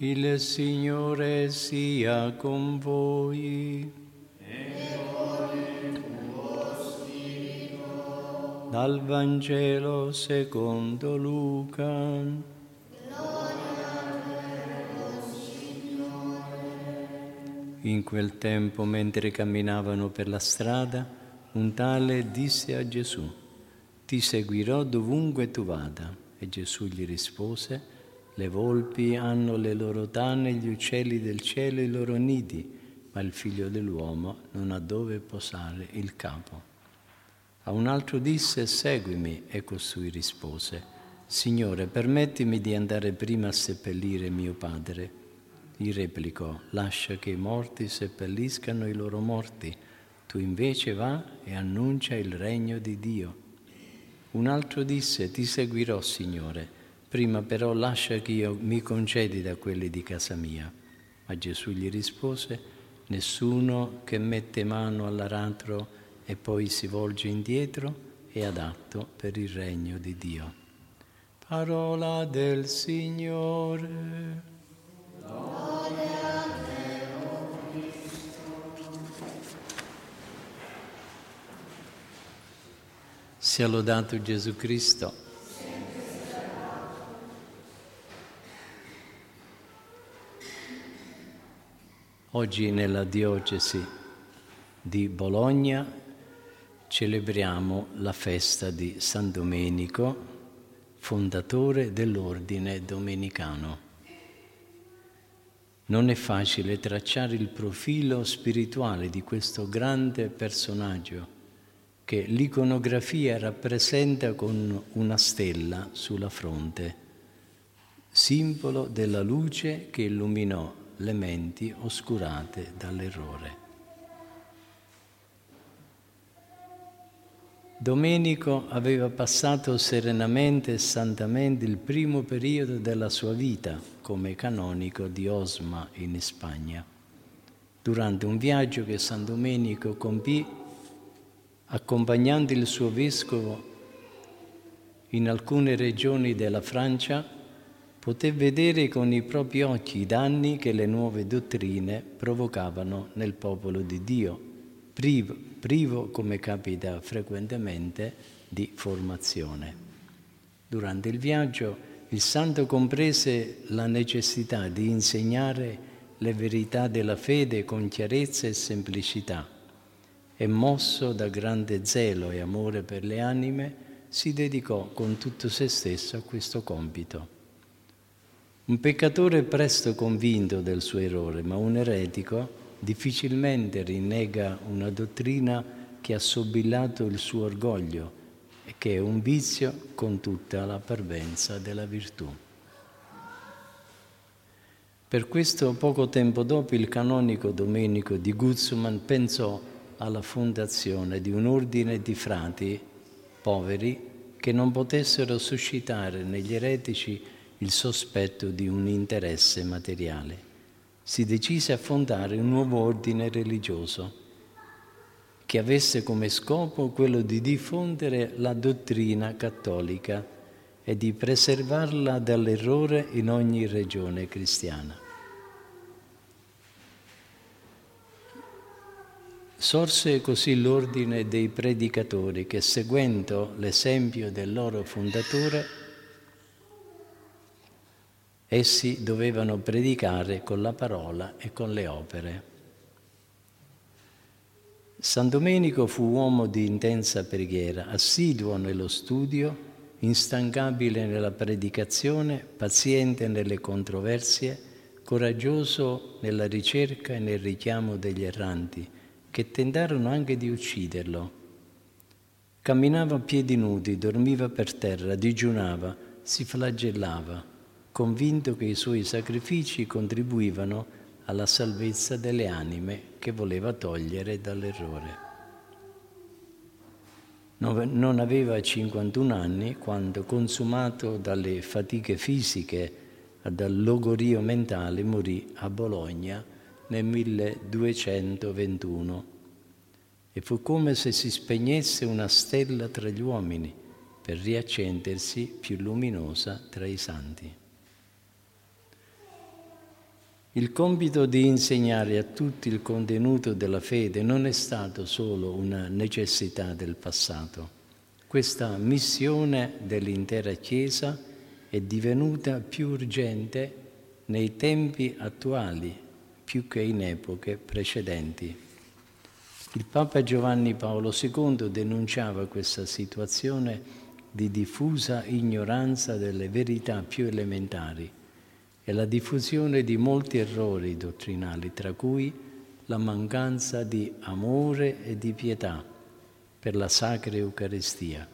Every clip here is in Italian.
Il Signore sia con voi. Dal Vangelo secondo Luca. In quel tempo, mentre camminavano per la strada, un tale disse a Gesù, Ti seguirò dovunque tu vada. E Gesù gli rispose, Le volpi hanno le loro tane, gli uccelli del cielo i loro nidi, ma il figlio dell'uomo non ha dove posare il capo. A un altro disse, Seguimi, e costui rispose, Signore, permettimi di andare prima a seppellire mio padre. Gli replicò, lascia che i morti seppelliscano i loro morti, tu invece va e annuncia il regno di Dio. Un altro disse, ti seguirò, Signore, prima però lascia che io mi concedi da quelli di casa mia. Ma Gesù gli rispose, nessuno che mette mano all'aratro e poi si volge indietro è adatto per il regno di Dio. Parola del Signore. Sia lodato Gesù Cristo. Oggi nella diocesi di Bologna celebriamo la festa di San Domenico, fondatore dell'ordine domenicano. Non è facile tracciare il profilo spirituale di questo grande personaggio che l'iconografia rappresenta con una stella sulla fronte, simbolo della luce che illuminò le menti oscurate dall'errore. Domenico aveva passato serenamente e santamente il primo periodo della sua vita come canonico di Osma in Spagna, durante un viaggio che San Domenico compì accompagnando il suo vescovo in alcune regioni della Francia, poté vedere con i propri occhi i danni che le nuove dottrine provocavano nel popolo di Dio, privo privo, come capita frequentemente, di formazione. Durante il viaggio il santo comprese la necessità di insegnare le verità della fede con chiarezza e semplicità e mosso da grande zelo e amore per le anime, si dedicò con tutto se stesso a questo compito. Un peccatore presto convinto del suo errore, ma un eretico difficilmente rinnega una dottrina che ha sobillato il suo orgoglio e che è un vizio con tutta la parvenza della virtù. Per questo poco tempo dopo il canonico Domenico di Guzman pensò alla fondazione di un ordine di frati poveri che non potessero suscitare negli eretici il sospetto di un interesse materiale si decise a fondare un nuovo ordine religioso che avesse come scopo quello di diffondere la dottrina cattolica e di preservarla dall'errore in ogni regione cristiana. Sorse così l'ordine dei predicatori che, seguendo l'esempio del loro fondatore, Essi dovevano predicare con la parola e con le opere. San Domenico fu uomo di intensa preghiera, assiduo nello studio, instancabile nella predicazione, paziente nelle controversie, coraggioso nella ricerca e nel richiamo degli erranti, che tentarono anche di ucciderlo. Camminava a piedi nudi, dormiva per terra, digiunava, si flagellava convinto che i suoi sacrifici contribuivano alla salvezza delle anime che voleva togliere dall'errore. Non aveva 51 anni quando, consumato dalle fatiche fisiche e dal logorio mentale, morì a Bologna nel 1221 e fu come se si spegnesse una stella tra gli uomini per riaccendersi più luminosa tra i santi. Il compito di insegnare a tutti il contenuto della fede non è stato solo una necessità del passato. Questa missione dell'intera Chiesa è divenuta più urgente nei tempi attuali più che in epoche precedenti. Il Papa Giovanni Paolo II denunciava questa situazione di diffusa ignoranza delle verità più elementari e la diffusione di molti errori dottrinali, tra cui la mancanza di amore e di pietà per la Sacra Eucaristia,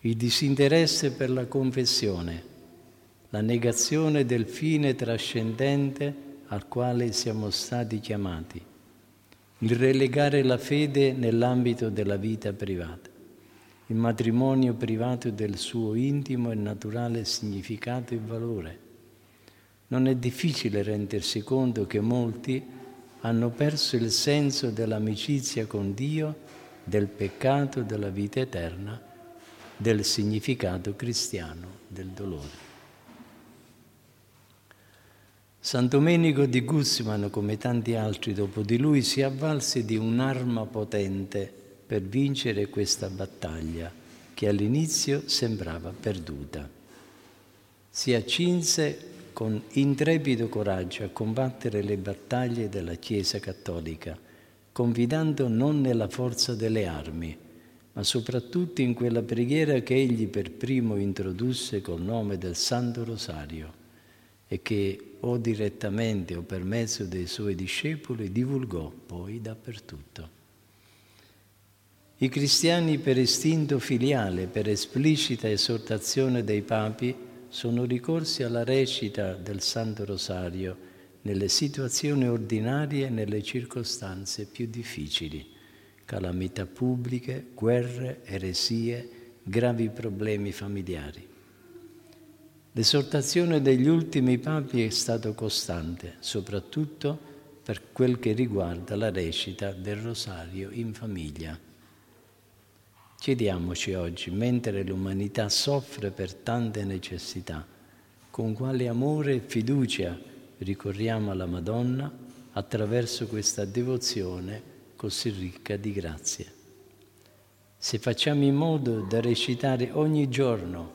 il disinteresse per la confessione, la negazione del fine trascendente al quale siamo stati chiamati, il relegare la fede nell'ambito della vita privata, il matrimonio privato del suo intimo e naturale significato e valore, non è difficile rendersi conto che molti hanno perso il senso dell'amicizia con Dio, del peccato, della vita eterna, del significato cristiano del dolore. San Domenico di Guzman, come tanti altri dopo di lui, si avvalse di un'arma potente per vincere questa battaglia che all'inizio sembrava perduta. Si accinse con intrepido coraggio a combattere le battaglie della Chiesa cattolica, confidando non nella forza delle armi, ma soprattutto in quella preghiera che egli per primo introdusse col nome del Santo Rosario e che o direttamente o per mezzo dei suoi discepoli divulgò poi dappertutto. I cristiani per istinto filiale, per esplicita esortazione dei papi, sono ricorsi alla recita del Santo Rosario nelle situazioni ordinarie e nelle circostanze più difficili, calamità pubbliche, guerre, eresie, gravi problemi familiari. L'esortazione degli ultimi papi è stata costante, soprattutto per quel che riguarda la recita del rosario in famiglia. Chiediamoci oggi, mentre l'umanità soffre per tante necessità, con quale amore e fiducia ricorriamo alla Madonna attraverso questa devozione così ricca di grazie. Se facciamo in modo da recitare ogni giorno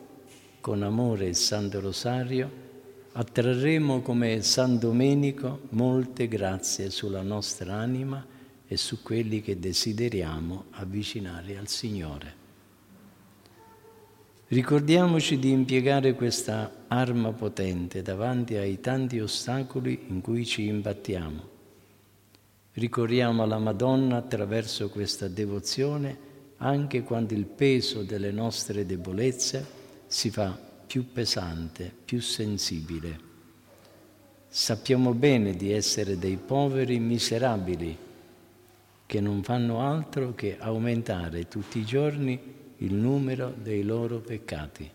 con amore il Santo Rosario, attrarremo come San Domenico molte grazie sulla nostra anima e su quelli che desideriamo avvicinare al Signore. Ricordiamoci di impiegare questa arma potente davanti ai tanti ostacoli in cui ci imbattiamo. Ricorriamo alla Madonna attraverso questa devozione anche quando il peso delle nostre debolezze si fa più pesante, più sensibile. Sappiamo bene di essere dei poveri miserabili che non fanno altro che aumentare tutti i giorni il numero dei loro peccati.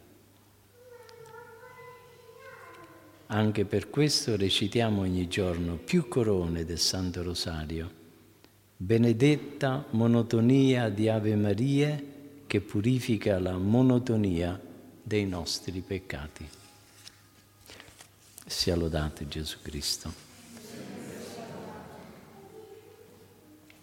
Anche per questo recitiamo ogni giorno più corone del Santo Rosario. Benedetta monotonia di Ave Marie che purifica la monotonia dei nostri peccati. Sia lodato Gesù Cristo.